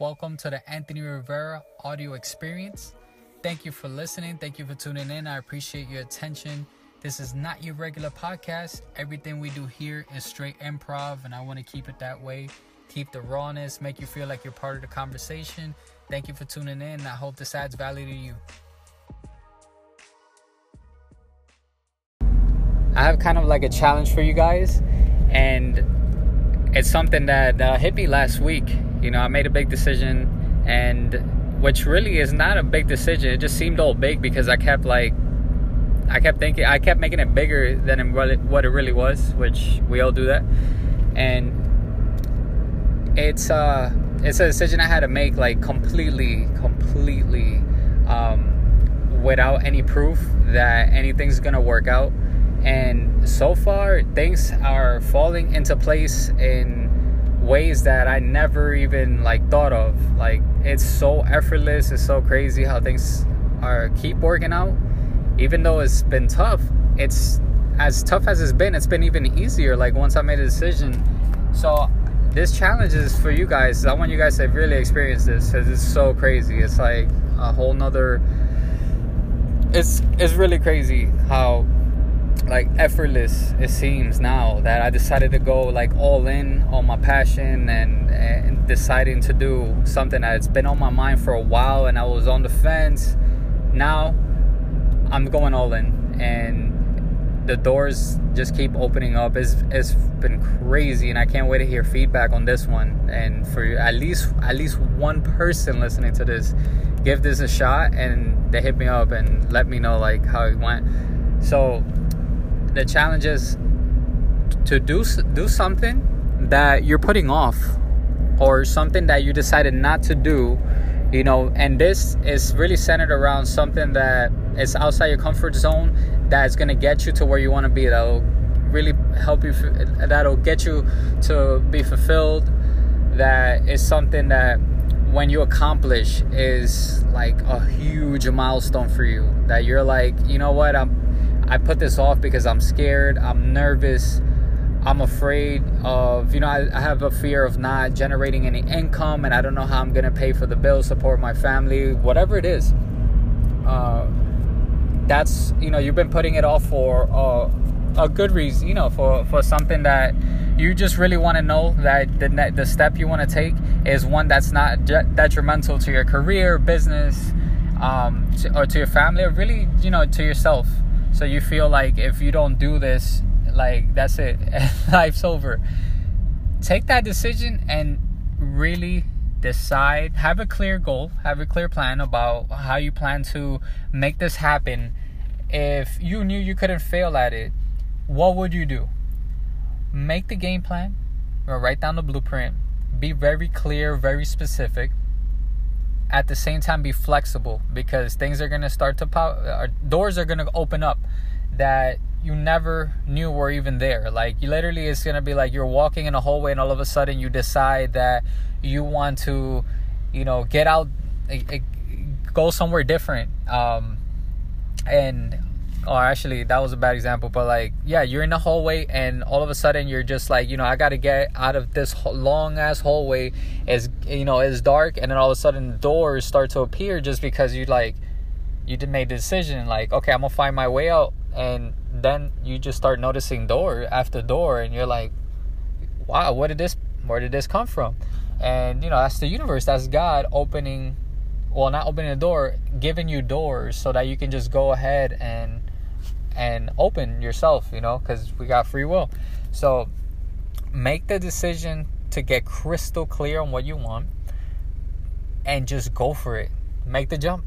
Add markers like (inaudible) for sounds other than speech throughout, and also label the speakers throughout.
Speaker 1: Welcome to the Anthony Rivera audio experience. Thank you for listening. Thank you for tuning in. I appreciate your attention. This is not your regular podcast. Everything we do here is straight improv, and I want to keep it that way. Keep the rawness, make you feel like you're part of the conversation. Thank you for tuning in. I hope this adds value to you. I have kind of like a challenge for you guys, and it's something that uh, hit me last week. You know, I made a big decision, and which really is not a big decision. It just seemed all big because I kept like, I kept thinking, I kept making it bigger than what it really was, which we all do that, and it's uh, it's a decision I had to make like completely, completely, um, without any proof that anything's gonna work out and so far things are falling into place in ways that I never even like thought of. Like it's so effortless, it's so crazy how things are keep working out. Even though it's been tough, it's as tough as it's been, it's been even easier. Like once I made a decision. So this challenge is for you guys. I want you guys to really experience this because it's so crazy. It's like a whole nother. It's it's really crazy how like effortless it seems now that I decided to go like all in on my passion and, and deciding to do something that's been on my mind for a while and I was on the fence. Now I'm going all in and the doors just keep opening up. It's, it's been crazy and I can't wait to hear feedback on this one. And for at least at least one person listening to this, give this a shot and they hit me up and let me know like how it went. So the challenge is to do do something that you're putting off or something that you decided not to do you know and this is really centered around something that is outside your comfort zone that's going to get you to where you want to be that'll really help you that'll get you to be fulfilled that is something that when you accomplish is like a huge milestone for you that you're like you know what? I'm I put this off because I'm scared, I'm nervous, I'm afraid of, you know, I, I, have a fear of not generating any income and I don't know how I'm going to pay for the bills, support my family, whatever it is. Uh, that's, you know, you've been putting it off for uh, a good reason, you know, for, for something that you just really want to know that the, the step you want to take is one that's not de- detrimental to your career, business, um, to, or to your family, or really, you know, to yourself so you feel like if you don't do this, like that's it, (laughs) life's over. Take that decision and really decide, have a clear goal, have a clear plan about how you plan to make this happen. If you knew you couldn't fail at it, what would you do? Make the game plan, write down the blueprint, be very clear, very specific at the same time be flexible because things are going to start to pop uh, doors are going to open up that you never knew were even there. Like you literally it's going to be like you're walking in a hallway and all of a sudden you decide that you want to you know get out go somewhere different. Um and or actually that was a bad example but like yeah you're in the hallway and all of a sudden you're just like you know i gotta get out of this long ass hallway. As you know it's dark and then all of a sudden doors start to appear just because you like you did make the decision like okay i'm gonna find my way out and then you just start noticing door after door and you're like wow where did this where did this come from? And you know that's the universe that's god opening well not opening the door giving you doors so that you can just go ahead and and open yourself, you know, because we got free will. So make the decision to get crystal clear on what you want and just go for it. Make the jump.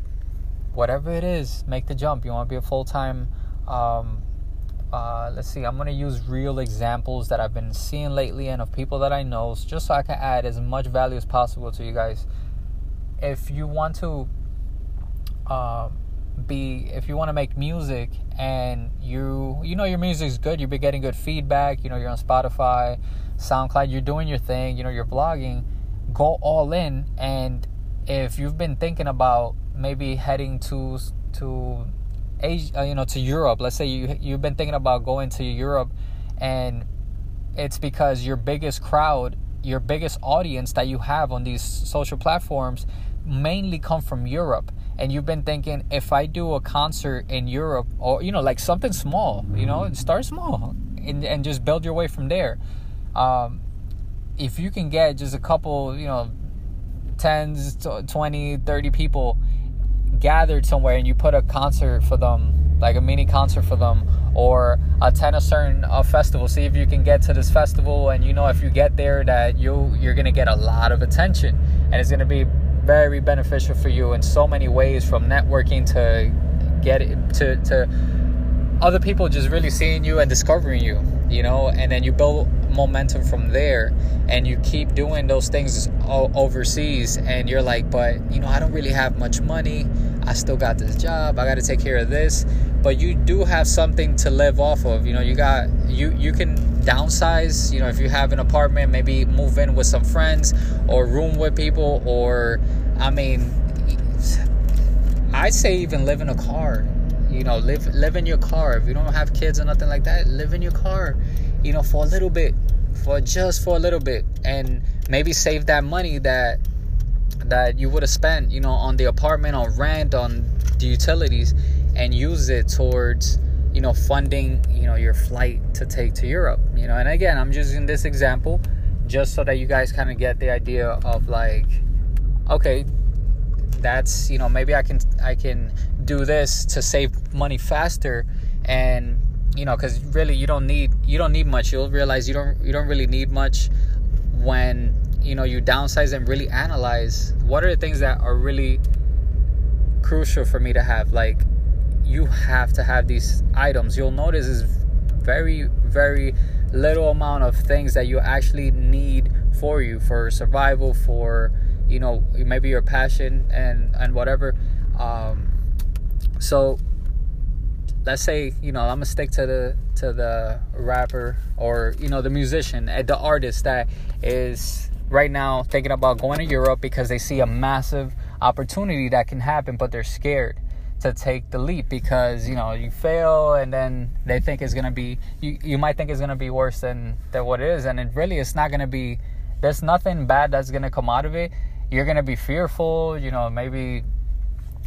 Speaker 1: Whatever it is, make the jump. You want to be a full time. Um, uh, let's see, I'm going to use real examples that I've been seeing lately and of people that I know just so I can add as much value as possible to you guys. If you want to. Uh, be if you want to make music and you you know your music's good you've been getting good feedback you know you're on spotify soundcloud you're doing your thing you know you're vlogging go all in. And if you've been thinking about maybe heading to to Asia, uh, you know to Europe let's say you you've been thinking about going to Europe and it's because your biggest crowd your biggest audience that you have on these social platforms mainly come from Europe and you've been thinking if I do a concert in Europe or you know like something small, you know, start small and, and just build your way from there. Um, if you can get just a couple, you know, 10s, 20, 30 people gathered somewhere and you put a concert for them, like a mini concert for them, or attend a certain uh, festival. See if you can get to this festival, and you know if you get there that you you're gonna get a lot of attention, and it's gonna be very beneficial for you in so many ways, from networking to get it to to other people just really seeing you and discovering you, you know, and then you build momentum from there and you keep doing those things overseas and you're like, but you know, I don't really have much money. I still got this job. I got to take care of this, but you do have something to live off of. You know, you got you you can downsize, you know, if you have an apartment, maybe move in with some friends or room with people or I mean I'd say even live in a car you know live live in your car. If you don't have kids or nothing like that live in your car you know for a little bit for just for a little bit. And maybe save that money that that you would have spent you know on the apartment on rent on the utilities and use it towards you know funding you know your flight to take to Europe you know. And again I'm using this example just so that you guys kind of get the idea of like okay that's you know maybe I can I can do this to save money faster and you know because really you don't need you don't need much. You'll realize you don't you don't really need much when you know you downsize and really analyze what are the things that are really crucial for me to have. Like you have to have these items. You'll notice is very very little amount of things that you actually need for you for survival for you know maybe your passion and and whatever. Um so let's say you know i'm gonna stick to the to the rapper or you know the musician eh, the artist that is right now thinking about going to europe because they see a massive opportunity that can happen but they're scared to take the leap because you know you fail and then they think it's gonna be you, you might think it's gonna be worse than than what it is. And it really it's not gonna be there's nothing bad that's gonna come out of it you're gonna be fearful you know maybe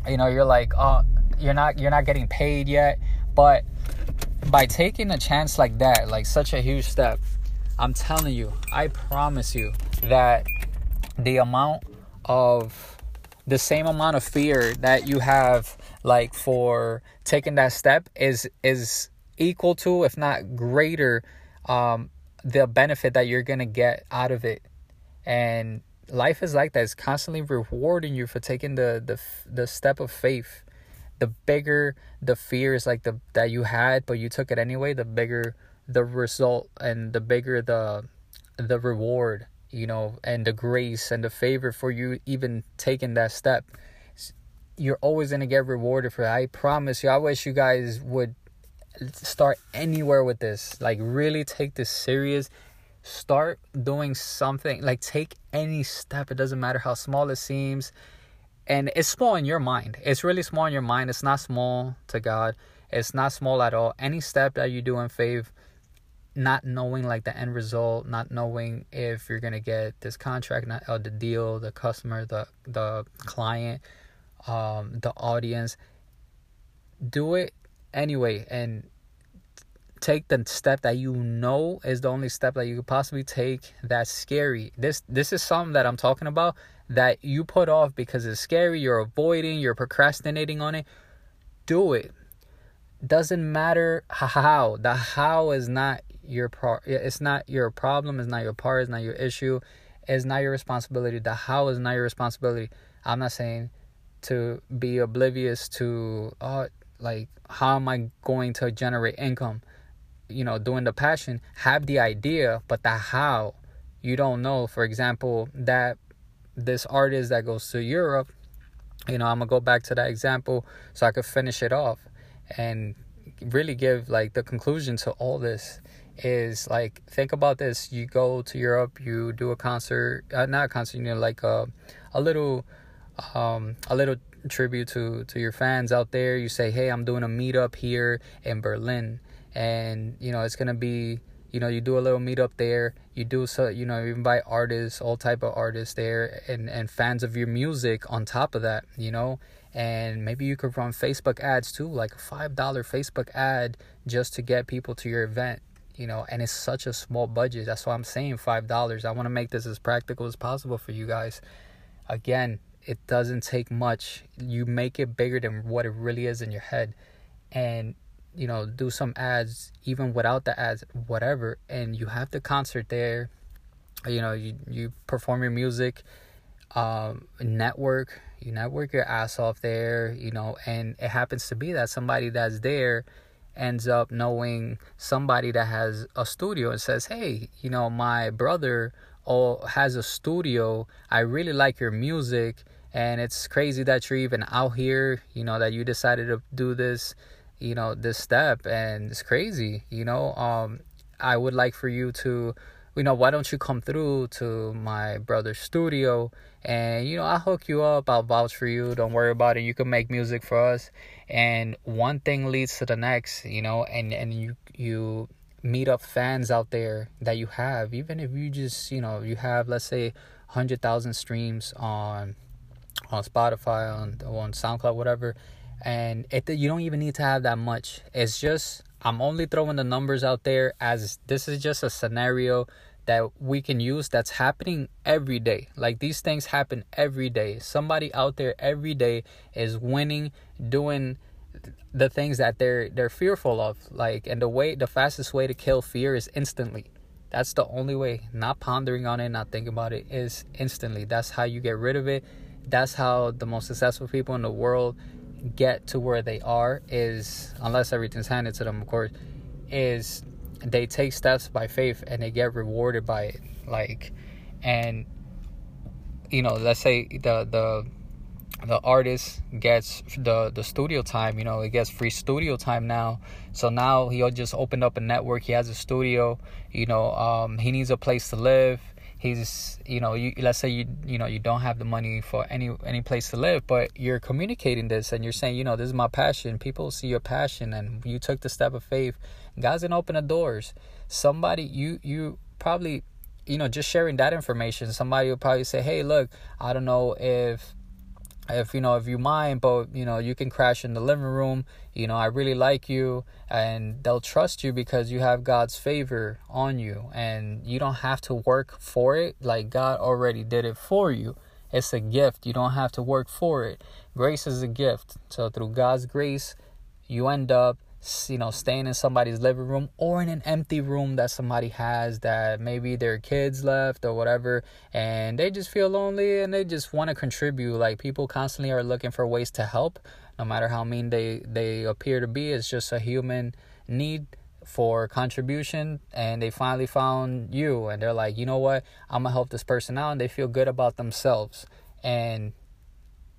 Speaker 1: you know you're like oh you're not you're not getting paid yet. But by taking a chance like that like such a huge step i'm telling you i promise you that the amount of the same amount of fear that you have like for taking that step is is equal to if not greater um the benefit that you're gonna get out of it. And life is like that. It's constantly rewarding you for taking the the the step of faith. The bigger the fears like the that you had but you took it anyway the bigger the result and the bigger the the reward you know and the grace and the favor for you even taking that step. You're always to get rewarded for that i promise you i wish you guys would start anywhere with this. Like really take this serious start doing something like take any step it doesn't matter how small it seems and it's small in your mind. It's really small in your mind. It's not small to God. It's not small at all. Any step that you do in faith, not knowing like the end result, not knowing if you're gonna get this contract, not or the deal, the customer, the the client, um, the audience, do it anyway and take the step that you know is the only step that you could possibly take that's scary. This this is something that I'm talking about that you put off because it's scary, you're avoiding, you're procrastinating on it. Do it. Doesn't matter how. The how is not your pro it's not your problem, it's not your part, it's not your issue, it's not your responsibility. The how is not your responsibility. I'm not saying to be oblivious to oh like how am I going to generate income? You know doing the passion have the idea but the how you don't know. For example that this artist that goes to europe you know i'm gonna go back to that example so i could finish it off and really give like the conclusion to all this is like think about this. You go to europe you do a concert uh, not a concert you know like a, a little um a little tribute to to your fans out there. You say hey i'm doing a meetup here in berlin and you know it's gonna be you know you do a little meetup there. You do so you know you invite artists all type of artists there and and fans of your music on top of that you know? And maybe you could run facebook ads too like a five dollar facebook ad just to get people to your event you know? And it's such a small budget. That's why i'm saying five dollars. I want to make this as practical as possible for you guys. Again it doesn't take much. You make it bigger than what it really is in your head. And you know do some ads even without the ads whatever and you have the concert there you know you you perform your music um network you network your ass off there you know and it happens to be that somebody that's there ends up knowing somebody that has a studio and says hey you know my brother oh, has a studio. I really like your music and it's crazy that you're even out here you know that you decided to do this you know this step and it's crazy you know um i would like for you to you know why don't you come through to my brother's studio and you know i'll hook you up i'll vouch for you don't worry about it you can make music for us. And one thing leads to the next you know and and you you meet up fans out there that you have even if you just you know you have let's say 100,000 streams on on Spotify on on SoundCloud whatever and it you don't even need to have that much. It's just i'm only throwing the numbers out there as this is just a scenario that we can use that's happening every day. Like these things happen every day. Somebody out there every day is winning doing the things that they're they're fearful of. Like and the way the fastest way to kill fear is instantly. That's the only way. Not pondering on it not thinking about it is instantly. That's how you get rid of it. That's how the most successful people in the world get to where they are is unless everything's handed to them of course is they take steps by faith and they get rewarded by it. Like and you know let's say the the the artist gets the the studio time you know he gets free studio time now. So now he'll just open up a network. He has a studio you know um he needs a place to live he's you know you let's say you you know you don't have the money for any any place to live but you're communicating this and you're saying you know this is my passion. People see your passion and you took the step of faith. God's gonna open the doors. Somebody you you probably you know just sharing that information somebody will probably say hey look i don't know if if you know if you mind but you know you can crash in the living room. You know i really like you and they'll trust you because you have god's favor on you and you don't have to work for it like god already did it for you. It's a gift. You don't have to work for it. Grace is a gift. So through god's grace you end up you know staying in somebody's living room or in an empty room that somebody has that maybe their kids left or whatever and they just feel lonely and they just want to contribute. Like people constantly are looking for ways to help no matter how mean they they appear to be. It's just a human need for contribution and they finally found you and they're like you know what? I'm gonna help this person out and they feel good about themselves. And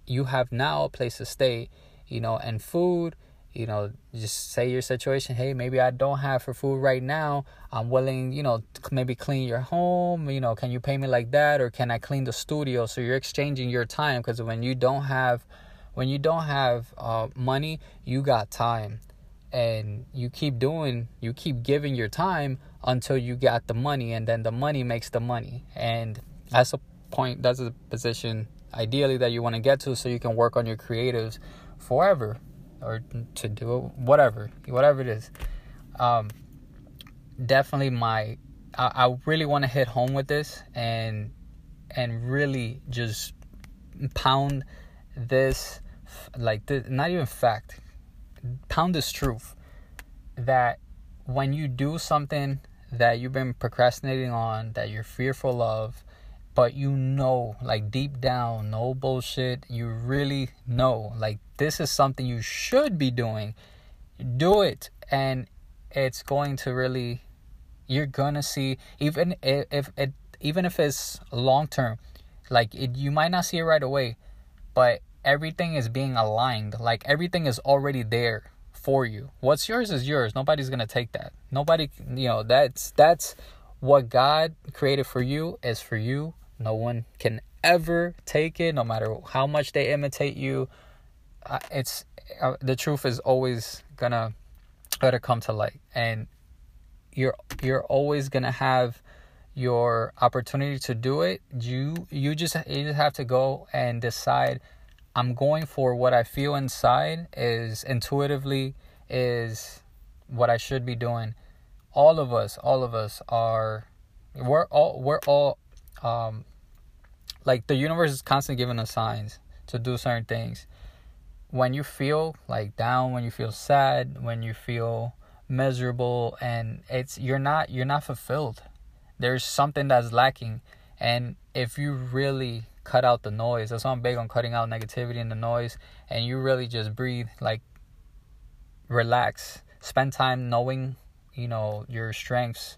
Speaker 1: you have now a place to stay you know and food you know just say your situation hey maybe i don't have for food right now. I'm willing you know maybe clean your home you know can you pay me like that? Or can i clean the studio? So you're exchanging your time because when you don't have when you don't have uh, money you got time. And you keep doing you keep giving your time until you got the money and then the money makes the money. And that's a point that's a position ideally that you want to get to so you can work on your creatives forever or to do it, whatever, whatever it is. Um, definitely my, I, I really want to hit home with this and and really just pound this, like this, not even fact, pound this truth that when you do something that you've been procrastinating on, that you're fearful of, but you know, like deep down, no bullshit, you really know, like this is something you should be doing. Do it, and it's going to really, you're gonna see, even if, it, even if it's long term, like it, you might not see it right away, but everything is being aligned. Like everything is already there for you. What's yours is yours. Nobody's gonna take that. Nobody, you know, that's that's what God created for you is for you no one can ever take it, no matter how much they imitate you. It's uh, the truth is always gonna gonna come to light, and you're you're always gonna have your opportunity to do it. You you just you just have to go and decide. I'm going for what I feel inside is intuitively is what I should be doing. All of us, all of us are we're all we're all um like the universe is constantly giving us signs to do certain things. When you feel like down, when you feel sad, when you feel miserable and it's you're not you're not fulfilled. There's something that's lacking and if you really cut out the noise, that's why I'm big on cutting out negativity and the noise and you really just breathe like relax. Spend time knowing, you know, your strengths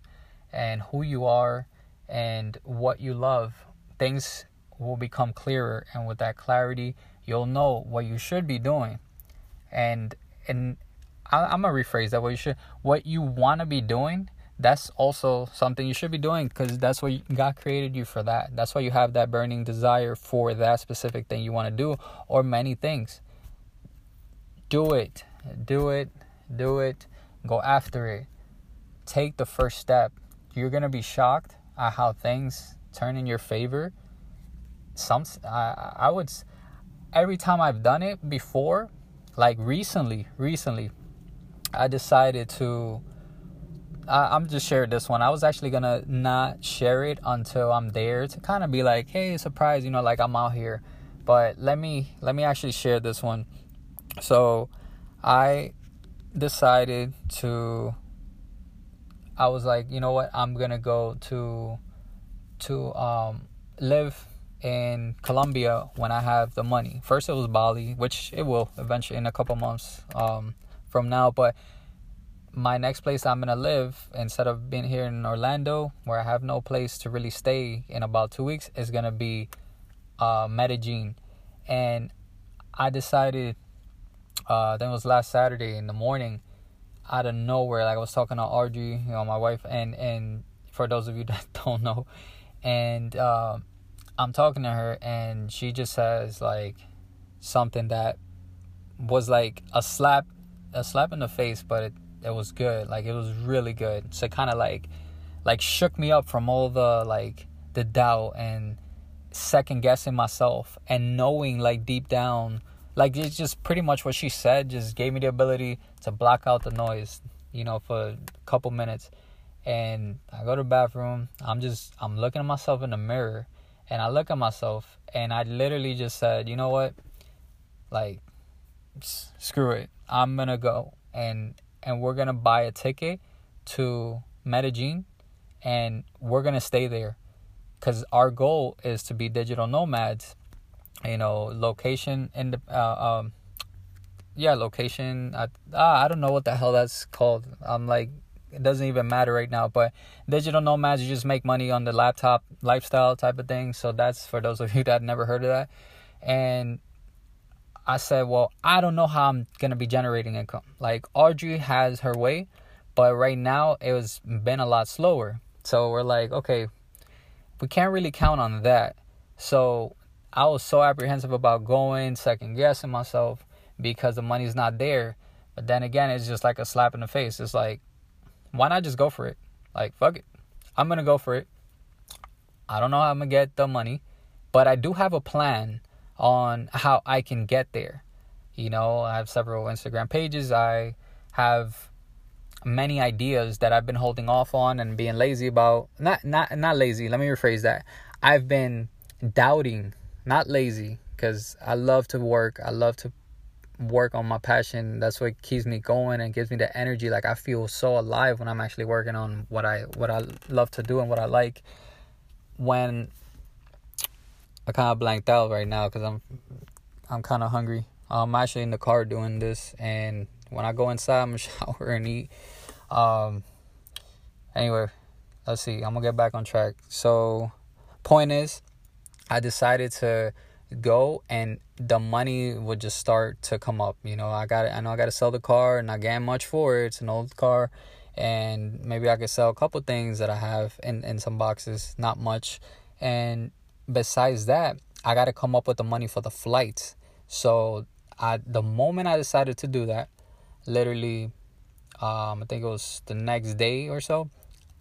Speaker 1: and who you are and what you love. Things will become clearer and with that clarity you'll know what you should be doing. And and I, am gonna rephrase that what you should what you want to be doing that's also something you should be doing because that's what God created you for that. That's why you have that burning desire for that specific thing you want to do or many things. Do it do it do it go after it. Take the first step. You're gonna be shocked at how things turn in your favor. Some I I would every time I've done it before, like recently, recently, I decided to. I, I'm just sharing this one. I was actually gonna not share it until I'm there to kind of be like, hey, surprise, you know, like I'm out here. But let me let me actually share this one. So, I decided to. I was like, you know what? I'm gonna go to to um, live in Colombia when I have the money. First, it was Bali, which it will eventually in a couple months um, from now. But my next place I'm gonna live, instead of being here in Orlando, where I have no place to really stay in about two weeks, is gonna be uh, Medellin. And I decided, uh, then it was last Saturday in the morning, out of nowhere. Like I was talking to Audrey, you know, my wife, and and for those of you (laughs) that don't know, and. Uh, I'm talking to her and she just says like something that was like a slap a slap in the face but it, it was good. Like it was really good. So kind of like like shook me up from all the like the doubt and second guessing myself and knowing like deep down like it's just pretty much what she said just gave me the ability to block out the noise you know for a couple minutes. And i go to the bathroom. I'm just i'm looking at myself in the mirror and I look at myself and I literally just said, you know what? Like, screw it. I'm gonna go and and we're gonna buy a ticket to Medellin and we're gonna stay there because our goal is to be digital nomads. You know, location in the uh, um, yeah, location. I, ah, I don't know what the hell that's called. I'm like it doesn't even matter right now. But digital nomads, you just make money on the laptop lifestyle type of thing. So that's for those of you that never heard of that. And I said, well, I don't know how I'm gonna be generating income. Like Audrey has her way, but right now it was been a lot slower. So we're like, okay, we can't really count on that. So I was so apprehensive about going, second guessing myself because the money's not there. But then again, it's just like a slap in the face. It's like why not just go for it? Like, fuck it. I'm going to go for it. I don't know how I'm going to get the money, but I do have a plan on how I can get there. You know, I have several Instagram pages. I have many ideas that I've been holding off on and being lazy about. Not not not lazy. Let me rephrase that. I've been doubting, not lazy, because I love to work. I love to work on my passion. That's what keeps me going and gives me the energy. Like i feel so alive when i'm actually working on what i what i love to do and what i like. When i kind of blanked out right now because i'm i'm kind of hungry i'm actually in the car doing this and when i go inside i'm gonna (laughs) shower and eat. Um anyway let's see. I'm gonna get back on track. So point is i decided to go and the money would just start to come up. You know, I got I know I got to sell the car and I get much for it. It's an old car and maybe I could sell a couple things that I have in in some boxes, not much. And besides that, I got to come up with the money for the flights. So, I the moment I decided to do that, literally um, I think it was the next day or so,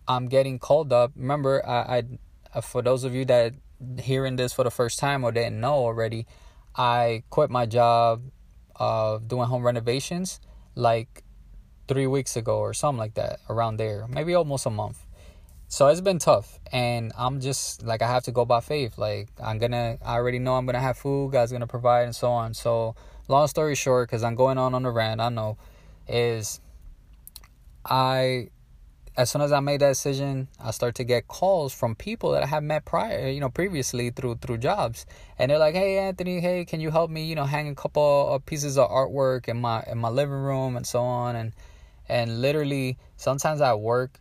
Speaker 1: I'm getting called up. Remember, I, I for those of you that hearing this for the first time or didn't know already, I quit my job of doing home renovations like three weeks ago or something like that, around there, maybe almost a month. So it's been tough, and I'm just like I have to go by faith. Like I'm gonna, I already know I'm gonna have food, God's gonna provide, and so on. So long story short, because I'm going on on the rant, I know, is I as soon as I made that decision, I start to get calls from people that I have met prior, you know, previously through through jobs, and they're like, "Hey, Anthony, hey, can you help me? You know, hang a couple of pieces of artwork in my in my living room and so on." And and literally, sometimes I work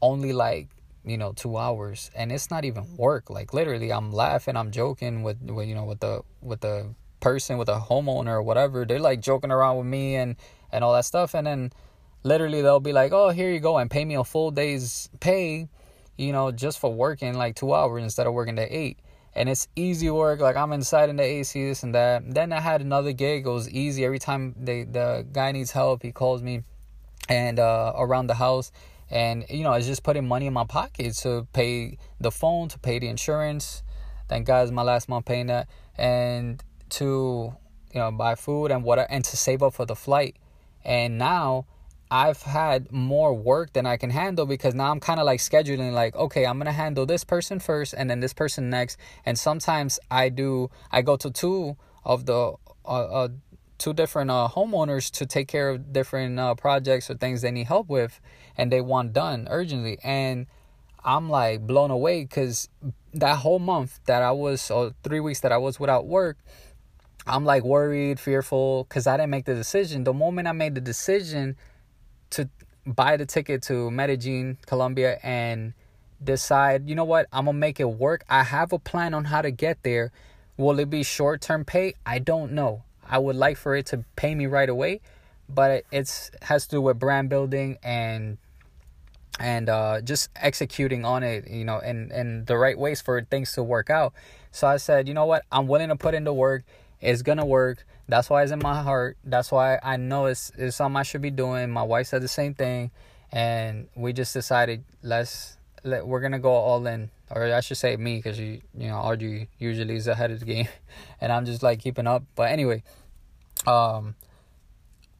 Speaker 1: only like you know two hours, and it's not even work. Like literally, I'm laughing, I'm joking with, with you know with the with the person with a homeowner or whatever. They're like joking around with me and and all that stuff, and then literally they'll be like, "Oh, here you go," and pay me a full day's pay, you know, just for working like two hours instead of working the eight. And it's easy work. Like I'm inside in the AC, this and that. Then I had another gig. It was easy. Every time they the guy needs help, he calls me, and uh, around the house, and you know, it's just putting money in my pocket to pay the phone, to pay the insurance. Thank God, it's my last month paying that, and to you know buy food and what and to save up for the flight. And now I've had more work than I can handle because now I'm kind of like scheduling like okay I'm gonna handle this person first and then this person next. And sometimes I do I go to two of the uh, uh two different uh, homeowners to take care of different uh, projects or things they need help with and they want done urgently. And I'm like blown away because that whole month that I was or three weeks that I was without work I'm like worried fearful because I didn't make the decision. The moment I made the decision to buy the ticket to Medellin, Colombia, and decide, you know what, I'm gonna make it work. I have a plan on how to get there. Will it be short term pay? I don't know. I would like for it to pay me right away, but it's has to do with brand building and and uh, just executing on it, you know, and and the right ways for things to work out. So I said, you know what, I'm willing to put in the work. It's gonna work. That's why it's in my heart. That's why I know it's it's something I should be doing. My wife said the same thing, and we just decided let's let we're gonna go all in, or I should say me, because you you know Audrey usually is ahead of the game, (laughs) and I'm just like keeping up. But anyway, um,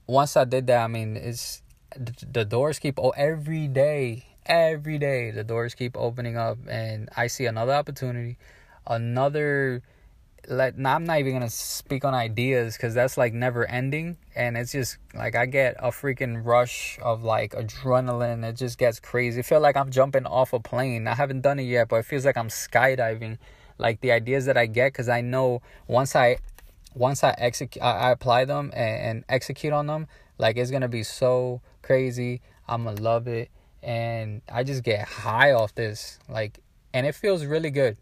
Speaker 1: once I did that, I mean it's the doors keep oh every day, every day the doors keep opening up, and I see another opportunity, another like I'm not even gonna speak on ideas because that's like never ending, and it's just like I get a freaking rush of like adrenaline. It just gets crazy. I feel like I'm jumping off a plane. I haven't done it yet, but it feels like I'm skydiving. Like the ideas that I get, because I know once I once I execute, I, apply them and, and execute on them, like it's gonna be so crazy. I'm gonna love it, and I just get high off this. Like, and it feels really good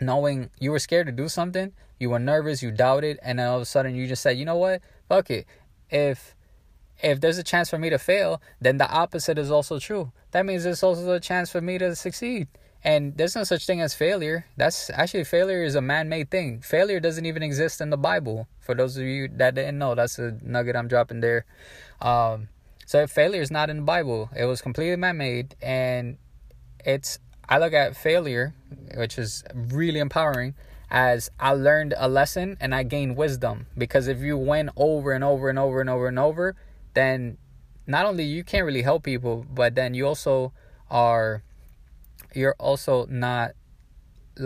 Speaker 1: knowing you were scared to do something, you were nervous, you doubted, and then all of a sudden you just said, you know what, fuck it. If if there's a chance for me to fail, then the opposite is also true. That means there's also a chance for me to succeed. And there's no such thing as failure. That's actually failure is a man-made thing. Failure doesn't even exist in the Bible. For those of you that didn't know, that's a nugget I'm dropping there. Um, so failure is not in the Bible. It was completely man-made, and it's I look at failure, which is really empowering, as I learned a lesson and I gained wisdom. Because if you win over and over and over and over and over, then not only you can't really help people, but then you also are you're also not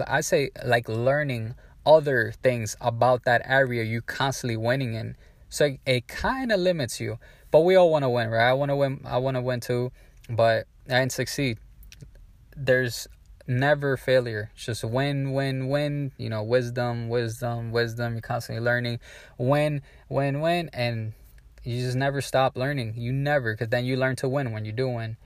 Speaker 1: I say like learning other things about that area you constantly winning in. So it kind of limits you. But we all want to win, right? I want to win. I want to win too, but I didn't succeed there's never failure. It's just win, win, win. You know, wisdom, wisdom, wisdom. You're constantly learning. Win, win, win, and you just never stop learning. You never, because then you learn to win when you do win.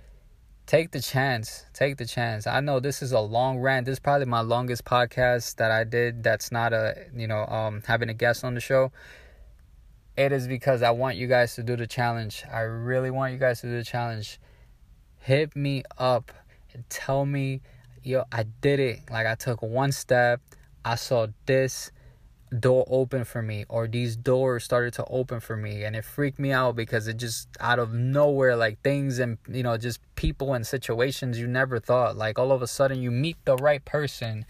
Speaker 1: Take the chance. Take the chance. I know this is a long rant. This is probably my longest podcast that I did. That's not a you know um having a guest on the show. It is because I want you guys to do the challenge. I really want you guys to do the challenge. Hit me up and tell me, yo, I did it. Like I took one step, I saw this. door open for me or these doors started to open for me and it freaked me out because it just out of nowhere like things and you know just people and situations you never thought. Like all of a sudden you meet the right person.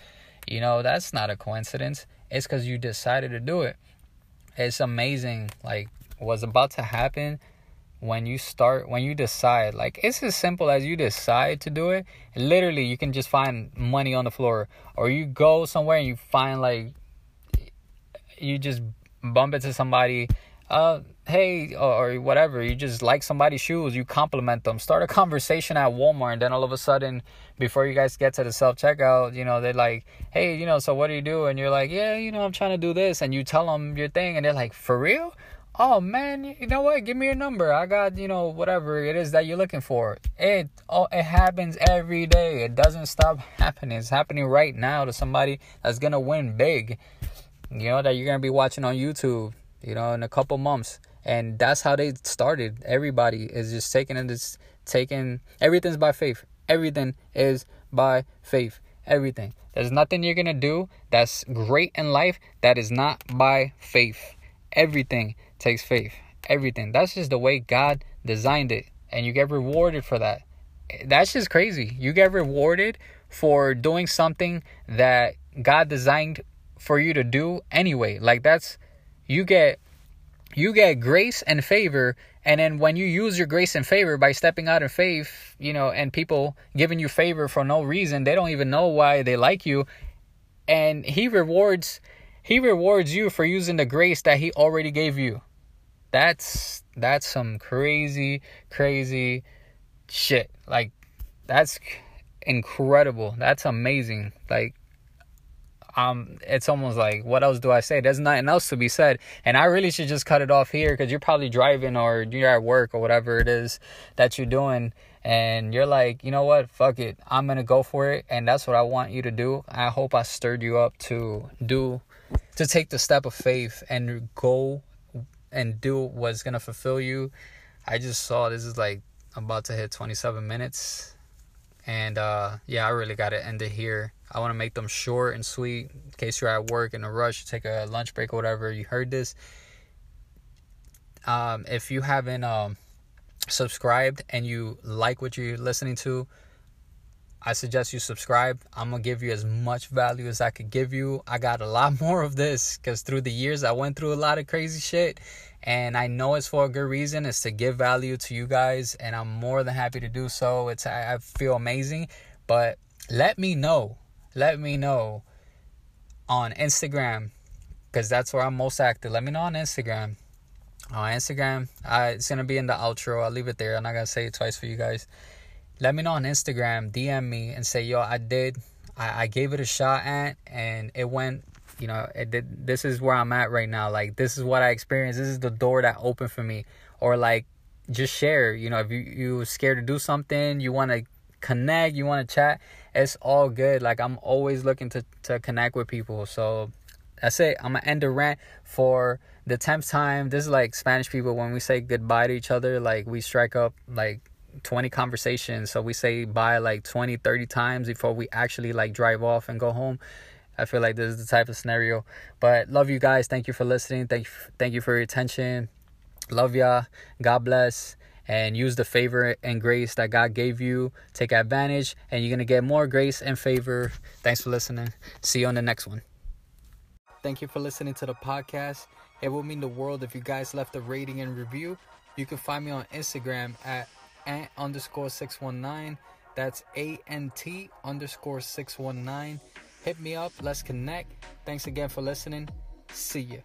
Speaker 1: You know that's not a coincidence. It's because you decided to do it. It's amazing like what's about to happen when you start when you decide like it's as simple as you decide to do it. Literally you can just find money on the floor or you go somewhere and you find like you just bump into somebody uh hey or, whatever. You just like somebody's shoes you compliment them. Start a (laughs) conversation at walmart and then all of a sudden before you guys get to the self checkout you know they're like hey you know so what do you do? And you're like yeah you know i'm trying to do this. And you tell them your thing and they're like for real oh man you know what give me your number i got you know whatever it is that you're looking for it oh it happens every day it doesn't stop happening it's happening right now to somebody that's gonna win big you know, that you're gonna be watching on YouTube, you know, in a couple months. And that's how they started. Everybody is just taking it, just taking everything's by faith. Everything is by faith. Everything. There's nothing you're gonna do that's great in life that is not by faith. Everything takes faith. Everything. That's just the way God designed it. And you get rewarded for that. That's just crazy. You get rewarded for doing something that God designed for you to do anyway. Like that's you get you get grace and favor and then when you use your grace and favor by stepping out in faith, you know, and people giving you favor for no reason, they don't even know why they like you and he rewards he rewards you for using the grace that he already gave you. That's that's some crazy crazy shit. Like that's incredible. That's amazing. Like um, it's almost like, what else do I say? There's nothing else to be said. And I really should just cut it off here because you're probably driving or you're at work or whatever it is that you're doing. And you're like, you know what? Fuck it. I'm going to go for it. And that's what I want you to do. I hope I stirred you up to do, to take the step of faith and go and do what's to fulfill you. I just saw this is like about to hit 27 minutes. And uh, yeah, I really got to end it here. I want to make them short and sweet in case you're at work in a rush, take a lunch break or whatever. You heard this. Um, if you haven't um, subscribed and you like what you're listening to, I suggest you subscribe. I'm gonna give you as much value as I could give you. I got a lot (laughs) more of this because through the years I went through a lot of crazy shit, and I know it's for a good reason. It's to give value to you guys, and I'm more than happy to do so. It's I feel amazing, but let me know let me know on Instagram because that's where I'm most active. Let me know on Instagram. On Instagram, I, it's gonna be in the outro. I'll leave it there. I'm not gonna say it twice for you guys. Let me know on Instagram. DM me and say, "Yo, I did. I, I gave it a shot at, and it went. You know, it did. This is where I'm at right now. Like, this is what I experienced. This is the door that opened for me. Or like, just share. You know, if you you scared to do something, you want to connect, you want to chat, it's all good. Like I'm always looking to to connect with people. So that's it. I'm gonna end the rant for the tenth time. This is like Spanish people when we say goodbye to each other, like we strike up like 20 conversations. So we say bye like 20, 30 times before we actually like drive off and go home. I feel like this is the type of scenario. But love you guys. Thank you for listening. Thank you, thank you for your attention. Love ya. God bless and use the favor and grace that God gave you. Take advantage, and you're to get more grace and favor. Thanks for listening. See you on the next one. Thank you for listening to the podcast. It would mean the world if you guys left a rating and review. You can find me on Instagram at ant underscore 619. That's A N T underscore 619. Hit me up. Let's connect. Thanks again for listening. See ya.